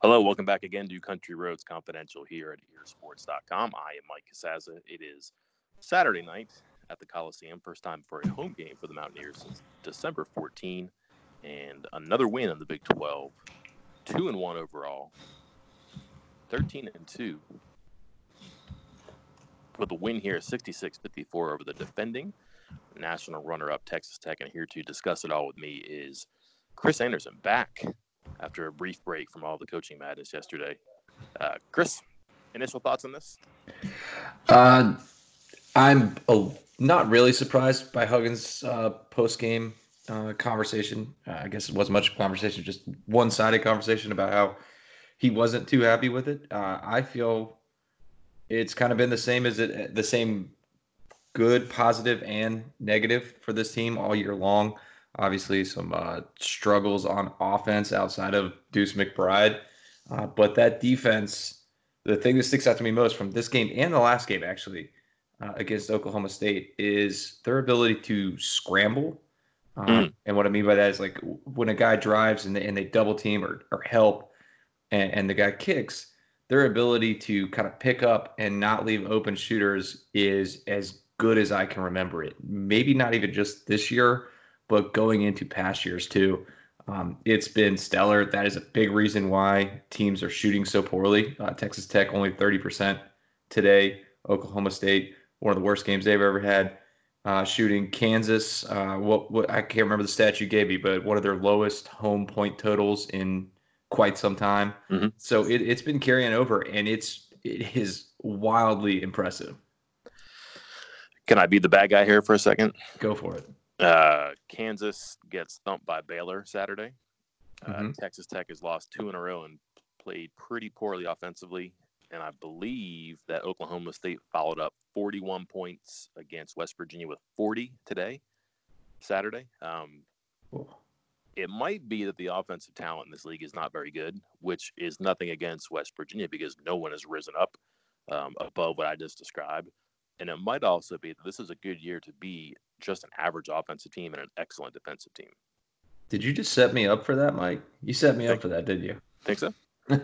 Hello, welcome back again to Country Roads Confidential here at earsports.com. I am Mike Casazza. It is Saturday night at the Coliseum, first time for a home game for the Mountaineers since December 14, and another win in the Big 12. Two and one overall, 13 and two. With the win here, 66 54 over the defending national runner up Texas Tech. And here to discuss it all with me is Chris Anderson back after a brief break from all the coaching madness yesterday. Uh, Chris, initial thoughts on this? Uh, I'm not really surprised by Huggins' uh, post game uh, conversation. Uh, I guess it wasn't much conversation, just one sided conversation about how he wasn't too happy with it. Uh, I feel it's kind of been the same as it the same good, positive, and negative for this team all year long. Obviously, some uh, struggles on offense outside of Deuce McBride. Uh, but that defense, the thing that sticks out to me most from this game and the last game, actually, uh, against Oklahoma State, is their ability to scramble. Mm. And what I mean by that is like when a guy drives and they, and they double team or, or help and, and the guy kicks, their ability to kind of pick up and not leave open shooters is as good as I can remember it. Maybe not even just this year, but going into past years too. Um, it's been stellar. That is a big reason why teams are shooting so poorly. Uh, Texas Tech only 30% today. Oklahoma State, one of the worst games they've ever had. Uh, shooting Kansas, uh, what, what I can't remember the stat you gave me, but one of their lowest home point totals in quite some time. Mm-hmm. So it, it's been carrying over, and it's it is wildly impressive. Can I be the bad guy here for a second? Go for it. Uh, Kansas gets thumped by Baylor Saturday. Uh, mm-hmm. Texas Tech has lost two in a row and played pretty poorly offensively. And I believe that Oklahoma State followed up 41 points against West Virginia with 40 today, Saturday. Um, it might be that the offensive talent in this league is not very good, which is nothing against West Virginia because no one has risen up um, above what I just described. And it might also be that this is a good year to be just an average offensive team and an excellent defensive team. Did you just set me up for that, Mike? You set me think, up for that, did you? Think so?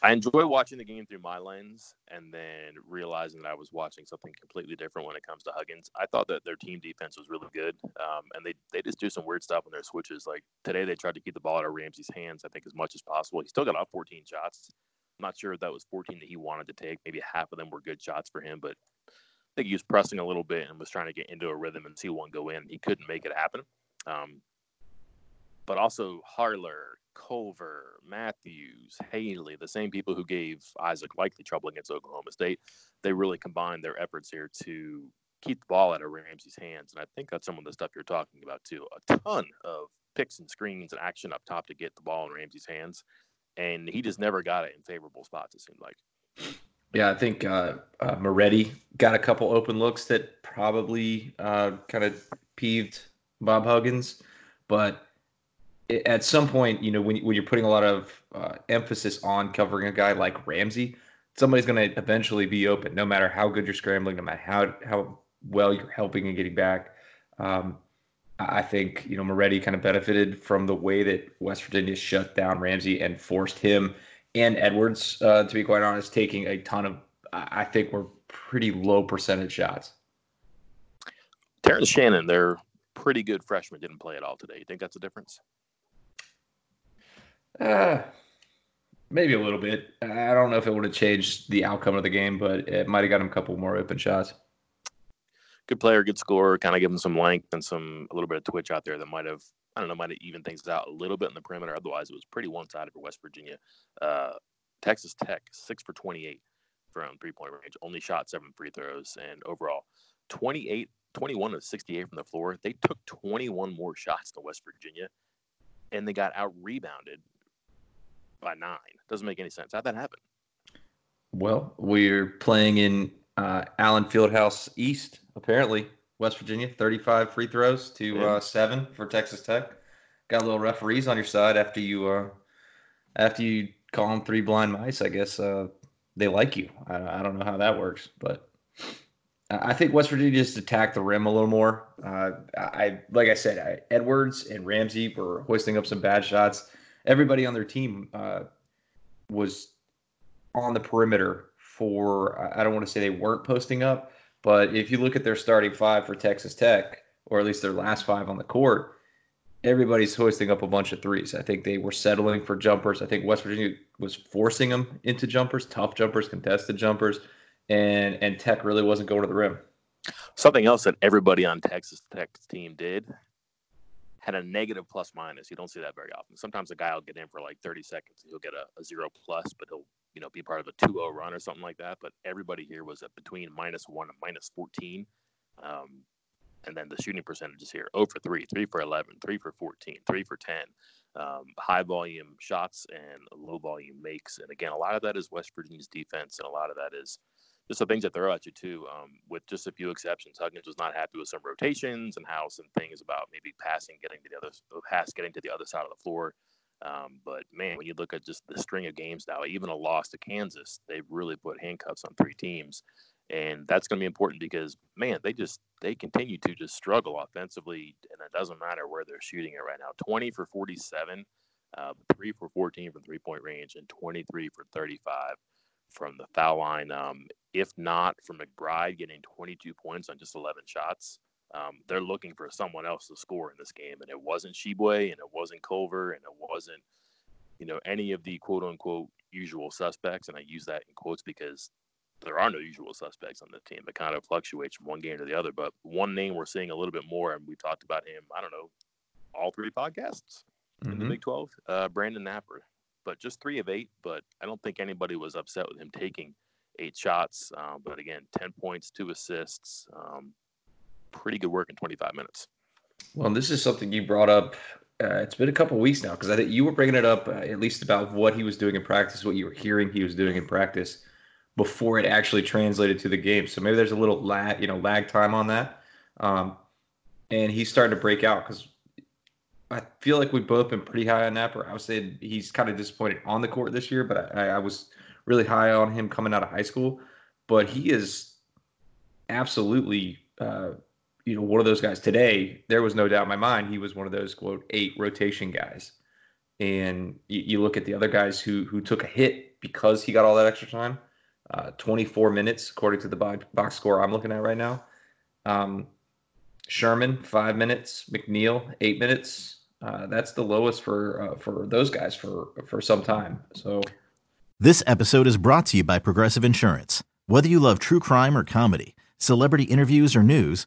I enjoy watching the game through my lens and then realizing that I was watching something completely different when it comes to Huggins. I thought that their team defense was really good, um, and they they just do some weird stuff on their switches. Like today, they tried to keep the ball out of Ramsey's hands, I think, as much as possible. He still got off 14 shots. I'm not sure if that was 14 that he wanted to take. Maybe half of them were good shots for him, but think he was pressing a little bit and was trying to get into a rhythm and see one go in. He couldn't make it happen. Um, but also Harler, Culver, Matthews, Haley, the same people who gave Isaac Likekele trouble against Oklahoma State, they really combined their efforts here to keep the ball out of Ramsey's hands. And I think that's some of the stuff you're talking about too. A ton of picks and screens and action up top to get the ball in Ramsey's hands. And he just never got it in favorable spots, it seemed like. Yeah, I think uh, uh, Moretti got a couple open looks that probably uh, kind of peeved Bob Huggins, but at some point, you know, when, when you're putting a lot of uh, emphasis on covering a guy like Ramsey, somebody's going to eventually be open, no matter how good you're scrambling, no matter how how well you're helping and getting back. Um, I think you know Moretti kind of benefited from the way that West Virginia shut down Ramsey and forced him and Edwards, uh, to be quite honest, taking a ton of, I think, were pretty low percentage shots. Terrence Shannon, their pretty good freshman, didn't play at all today. You think that's a difference? Uh, maybe a little bit. I don't know if it would have changed the outcome of the game, but it might have got him a couple more open shots. Good player, good scorer, kind of give him some length and some a little bit of twitch out there that might have I don't know, might have even things out a little bit in the perimeter. Otherwise, it was pretty one sided for West Virginia. Uh, Texas Tech, six for 28 from three point range, only shot seven free throws, and overall 28, 21 of 68 from the floor. They took 21 more shots than West Virginia, and they got out rebounded by nine. Doesn't make any sense. How'd that happen? Well, we're playing in uh, Allen Fieldhouse East, apparently. West Virginia, 35 free throws to uh, seven for Texas Tech. Got a little referees on your side after you uh, after you call them three blind mice. I guess uh, they like you. I, I, don't know how that works, but I think West Virginia just attacked the rim a little more. Uh, I like I said, I, Edwards and Ramsey were hoisting up some bad shots, everybody on their team uh, was on the perimeter for. I don't want to say they weren't posting up, but if you look at their starting five for Texas Tech, or at least their last five on the court, everybody's hoisting up a bunch of threes. I think they were settling for jumpers. I think West Virginia was forcing them into jumpers, tough jumpers, contested jumpers, and and Tech really wasn't going to the rim. Something else that everybody on Texas Tech's team did had a negative plus minus. You don't see that very often. Sometimes a guy will get in for like 30 seconds. He'll get a, a zero plus, but he'll you know be part of a 2-0 run or something like that. But everybody here was at between minus one and minus 14. Um, and then the shooting percentages here 0 for 3, 3 for 11, 3 for 14, 3 for 10. Um, high volume shots and low volume makes. And again, a lot of that is West Virginia's defense, and a lot of that is just the things that throw at you too. Um, with just a few exceptions, Huggins was not happy with some rotations and how some things about maybe passing, getting to the other pass, getting to the other side of the floor. Um, but man, when you look at just the string of games now, even a loss to Kansas, they've really put handcuffs on three teams, and that's going to be important because man, they just they continue to just struggle offensively, and it doesn't matter where they're shooting it right now. Twenty for forty-seven, uh, three for fourteen from three-point range, and twenty-three for thirty-five from the foul line. Um, if not for McBride getting 22 points on just 11 shots, um, they're looking for someone else to score in this game, and it wasn't Tshiebwe, and it wasn't Culver, and it wasn't, you know, any of the quote unquote usual suspects. And I use that in quotes because there are no usual suspects on the team. It kind of fluctuates from one game to the other. But one name we're seeing a little bit more, and we talked about him. I don't know, all three podcasts mm-hmm. in the mm-hmm. Big 12. Uh, Brandon Knapper, but just three of eight. But I don't think anybody was upset with him taking eight shots. Um, but again, 10 points, two assists. Um, pretty good work in 25 minutes. Well, this is something you brought up. Uh, it's been a couple weeks now because I think you were bringing it up uh, at least about what he was doing in practice, what you were hearing he was doing in practice before it actually translated to the game. So maybe there's a little lag, you know, lag time on that. Um, and he's starting to break out because I feel like we've both been pretty high on Knapper. I would say he's kind of disappointed on the court this year, but I, I was really high on him coming out of high school. But he is absolutely, uh, you know, one of those guys. Today, there was no doubt in my mind he was one of those quote eight rotation guys. And you, you look at the other guys who who took a hit because he got all that extra time. Uh, 24 minutes according to the box score I'm looking at right now. Um, Sherman five minutes, McNeil eight minutes, uh, that's the lowest for uh, for those guys for for some time. So, this episode is brought to you by Progressive Insurance. Whether you love true crime or comedy, celebrity interviews or news,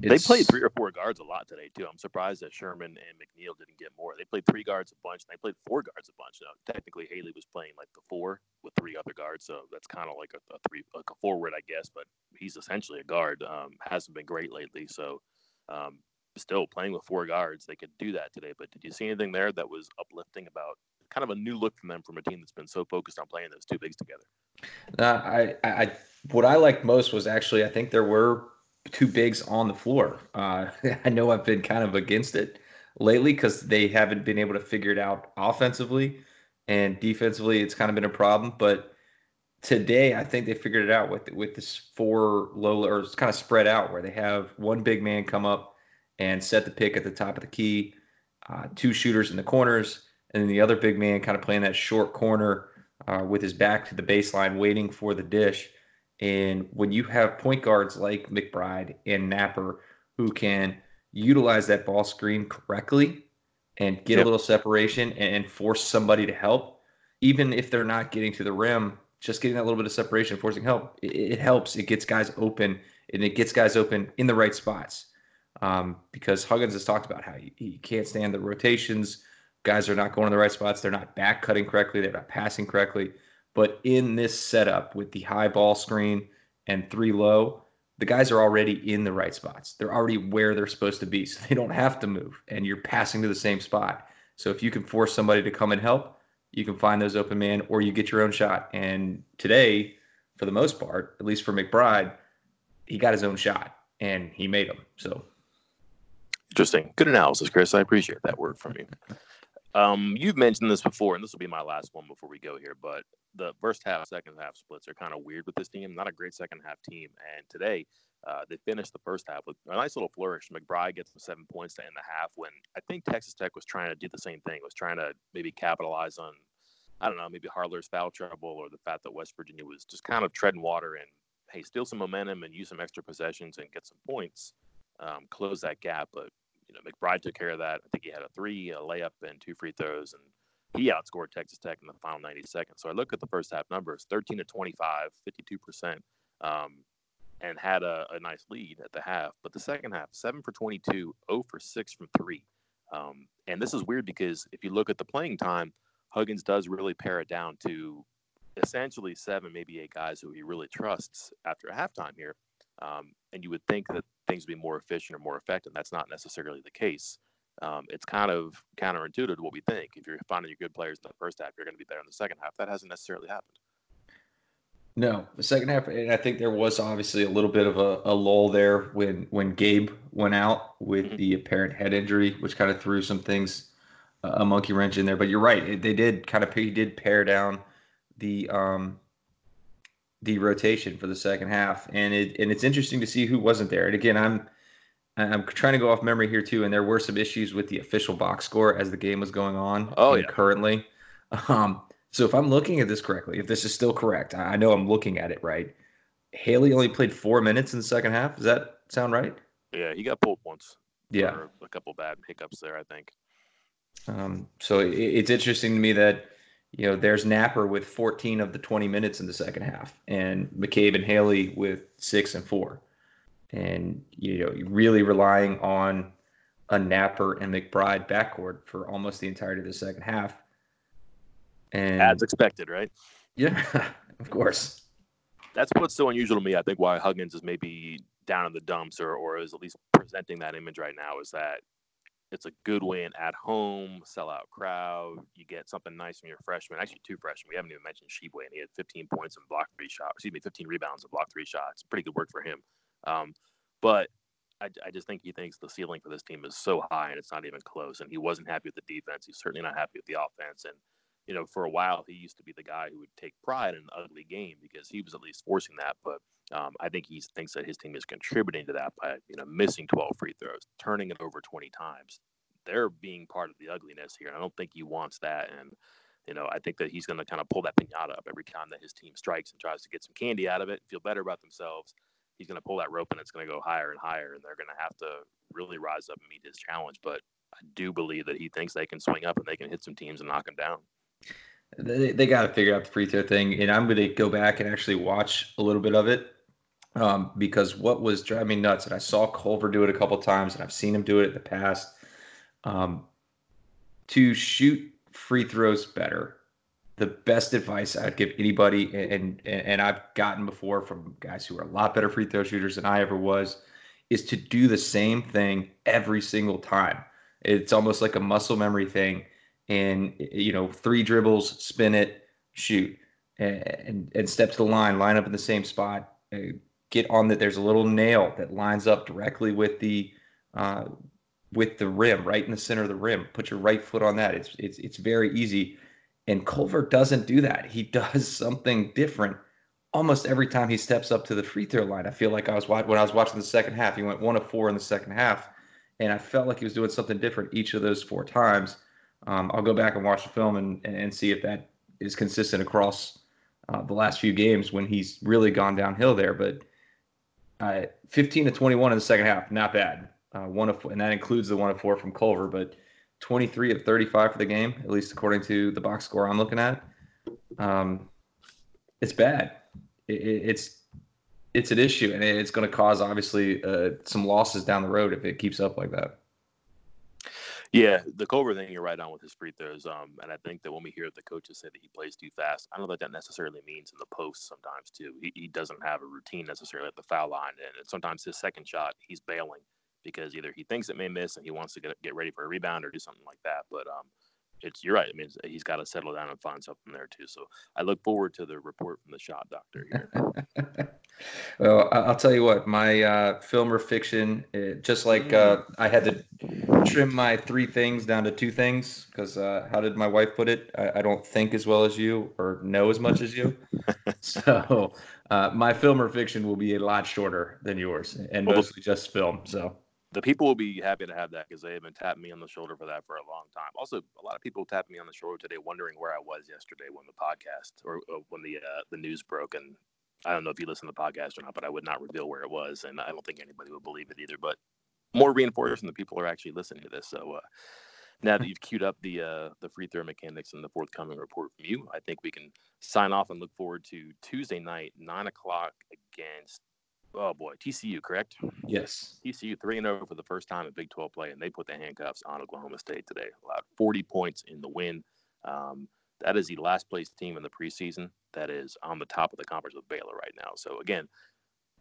They played three or four guards a lot today too. I'm surprised that Sherman and McNeil didn't get more. They played three guards a bunch, and they played four guards a bunch. Now, technically, Haley was playing like the four with three other guards, so that's kind of like a, a, three, like a forward, I guess. But he's essentially a guard. Um, hasn't been great lately, so um, still playing with four guards, they could do that today. But did you see anything there that was uplifting about kind of a new look from them from a team that's been so focused on playing those two bigs together? Uh, I, I, what I liked most was actually I think there were two bigs on the floor. Uh, I know I've been kind of against it lately because they haven't been able to figure it out offensively and defensively. It's kind of been a problem, but today I think they figured it out with with this four low or it's kind of spread out where they have one big man come up and set the pick at the top of the key, uh, two shooters in the corners, and then the other big man kind of playing that short corner uh, with his back to the baseline, waiting for the dish. And when you have point guards like McBride and Knapper who can utilize that ball screen correctly and get yep. a little separation and force somebody to help, even if they're not getting to the rim, just getting that little bit of separation, forcing help, it, it helps. It gets guys open, and it gets guys open in the right spots. Um, because Huggins has talked about how he, he can't stand the rotations. Guys are not going to the right spots. They're not back cutting correctly. They're not passing correctly. But in this setup with the high ball screen and three low, the guys are already in the right spots. They're already where they're supposed to be. So they don't have to move. And you're passing to the same spot. So if you can force somebody to come and help, you can find those open man or you get your own shot. And today, for the most part, at least for McBride, he got his own shot and he made them. So interesting. Good analysis, Chris. I appreciate that word from you. Um, you've mentioned this before, and this will be my last one before we go here. But the first half, second half splits are kind of weird with this team. Not a great second half team. And today, uh, they finished the first half with a nice little flourish. McBride gets the seven points to end the half when I think Texas Tech was trying to do the same thing, was trying to maybe capitalize on, I don't know, maybe Harler's foul trouble or the fact that West Virginia was just kind of treading water and, hey, steal some momentum and use some extra possessions and get some points, um, close that gap. But you know, McBride took care of that. I think he had a three, a layup, and two free throws, and he outscored Texas Tech in the final 90 seconds. So I look at the first half numbers 13 to 25, 52%, um, and had a, a, nice lead at the half. But the second half, 7 for 22, 0 for 6 from three. Um, and this is weird because if you look at the playing time, Huggins does really pare it down to essentially seven, maybe eight guys who he really trusts after a halftime here. Um, and you would think that things would be more efficient or more effective. That's not necessarily the case. Um, it's kind of counterintuitive to what we think. If you're finding your good players in the first half, you're going to be better in the second half. That hasn't necessarily happened. No, the second half, and I think there was obviously a little bit of a, a lull there when when Gabe went out with mm-hmm. the apparent head injury, which kind of threw some things uh, a monkey wrench in there. But you're right; they did kind of he did pare down the um, the rotation for the second half, and it and it's interesting to see who wasn't there. And again, I'm I'm trying to go off memory here too, and there were some issues with the official box score as the game was going on. Oh yeah, currently. Um, so if I'm looking at this correctly, if this is still correct, I know I'm looking at it right. Haley only played four minutes in the second half. Does that sound right? Yeah, he got pulled once. Yeah, a couple bad hiccups there, I think. Um, so it, it's interesting to me that you know, there's Knapper with 14 of the 20 minutes in the second half, and McCabe and Haley with six and four. And, you know, really relying on a Knapper and McBride backcourt for almost the entirety of the second half. And as expected, right? Yeah, of course. That's what's so unusual to me. I think why Huggins is maybe down in the dumps or, or is at least presenting that image right now is that it's a good win at home, sellout crowd. You get something nice from your freshman. Actually, two freshmen. We haven't even mentioned Tshiebwe, and he had 15 points and blocked three shots. Excuse me, 15 rebounds and blocked three shots. Pretty good work for him. Um, but I, I, just think he thinks the ceiling for this team is so high, and it's not even close. And he wasn't happy with the defense. He's certainly not happy with the offense. And you know, for a while, he used to be the guy who would take pride in an ugly game because he was at least forcing that. But um, I think he thinks that his team is contributing to that by you know missing 12 free throws, turning it over 20 times. They're being part of the ugliness here, and I don't think he wants that. And you know, I think that he's going to kind of pull that pinata up every time that his team strikes and tries to get some candy out of it, feel better about themselves. He's going to pull that rope, and it's going to go higher and higher, and they're going to have to really rise up and meet his challenge. But I do believe that he thinks they can swing up and they can hit some teams and knock them down. They, they got to figure out the free throw thing, and I'm going to go back and actually watch a little bit of it um, because what was driving me nuts, and I saw Culver do it a couple times, and I've seen him do it in the past. Um, to shoot free throws better, the best advice I'd give anybody, and, and and I've gotten before from guys who are a lot better free throw shooters than I ever was, is to do the same thing every single time. It's almost like a muscle memory thing and you know three dribbles, spin it, shoot, and and step to the line, line up in the same spot, uh, get on that. There's a little nail that lines up directly with the uh, with the rim, right in the center of the rim. Put your right foot on that. It's it's it's very easy. And Culver doesn't do that. He does something different almost every time he steps up to the free throw line. I feel like I was when I was watching the second half. He went one of four in the second half, and I felt like he was doing something different each of those four times. Um, I'll go back and watch the film and, and see if that is consistent across uh, the last few games when he's really gone downhill there. But uh, 15 to 21 in the second half, not bad. Uh, one of and that includes the one of four from Culver, but 23 of 35 for the game, at least according to the box score I'm looking at. um, it's bad. It, it's it's an issue, and it's going to cause obviously uh, some losses down the road if it keeps up like that. Yeah, the Culver thing you're right on with his free throws. Um, and I think that when we hear the coaches say that he plays too fast, I don't know what that necessarily means in the post sometimes too. He, he doesn't have a routine necessarily at the foul line, and sometimes his second shot he's bailing because either he thinks it may miss and he wants to get get ready for a rebound or do something like that. But um, it's you're right. I mean, he's got to settle down and find something there too. So I look forward to the report from the shot doctor here. well, I'll tell you what, my uh, film or fiction, it, just like uh, mm. I had to trim my three things down to two things because uh, how did my wife put it? I, I, don't think as well as you or know as much as you. so uh, my film or fiction will be a lot shorter than yours and mostly just film. So the people will be happy to have that because they have been tapping me on the shoulder for that for a long time. Also, a lot of people tapped me on the shoulder today, wondering where I was yesterday when the podcast or, or when the uh, the news broke. And I don't know if you listen to the podcast or not, but I would not reveal where it was, and I don't think anybody would believe it either. But more reinforcement that people are actually listening to this. So uh, now that you've queued up the uh, the free throw mechanics and the forthcoming report from you, I think we can sign off and look forward to Tuesday night, nine o'clock against oh boy, TCU, correct? Yes. TCU 3 and 0 for the first time in Big 12 play, and they put the handcuffs on Oklahoma State today. Allowed 40 points in the win. Um, that is the last place team in the preseason that is on the top of the conference with Baylor right now. So, again,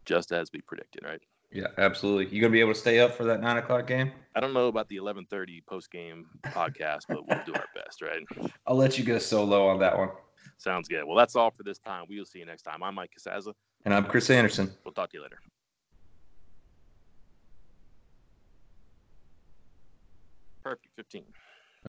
just as we predicted, right? Yeah, absolutely. You gonna be able to stay up for that nine o'clock game? I don't know about the eleven thirty post game podcast, but we'll do our best, right? I'll let you go solo on that one. Sounds good. Well, that's all for this time. We will see you next time. I'm Mike Casazza. And I'm Chris Anderson. We'll talk to you later. Perfect. 15.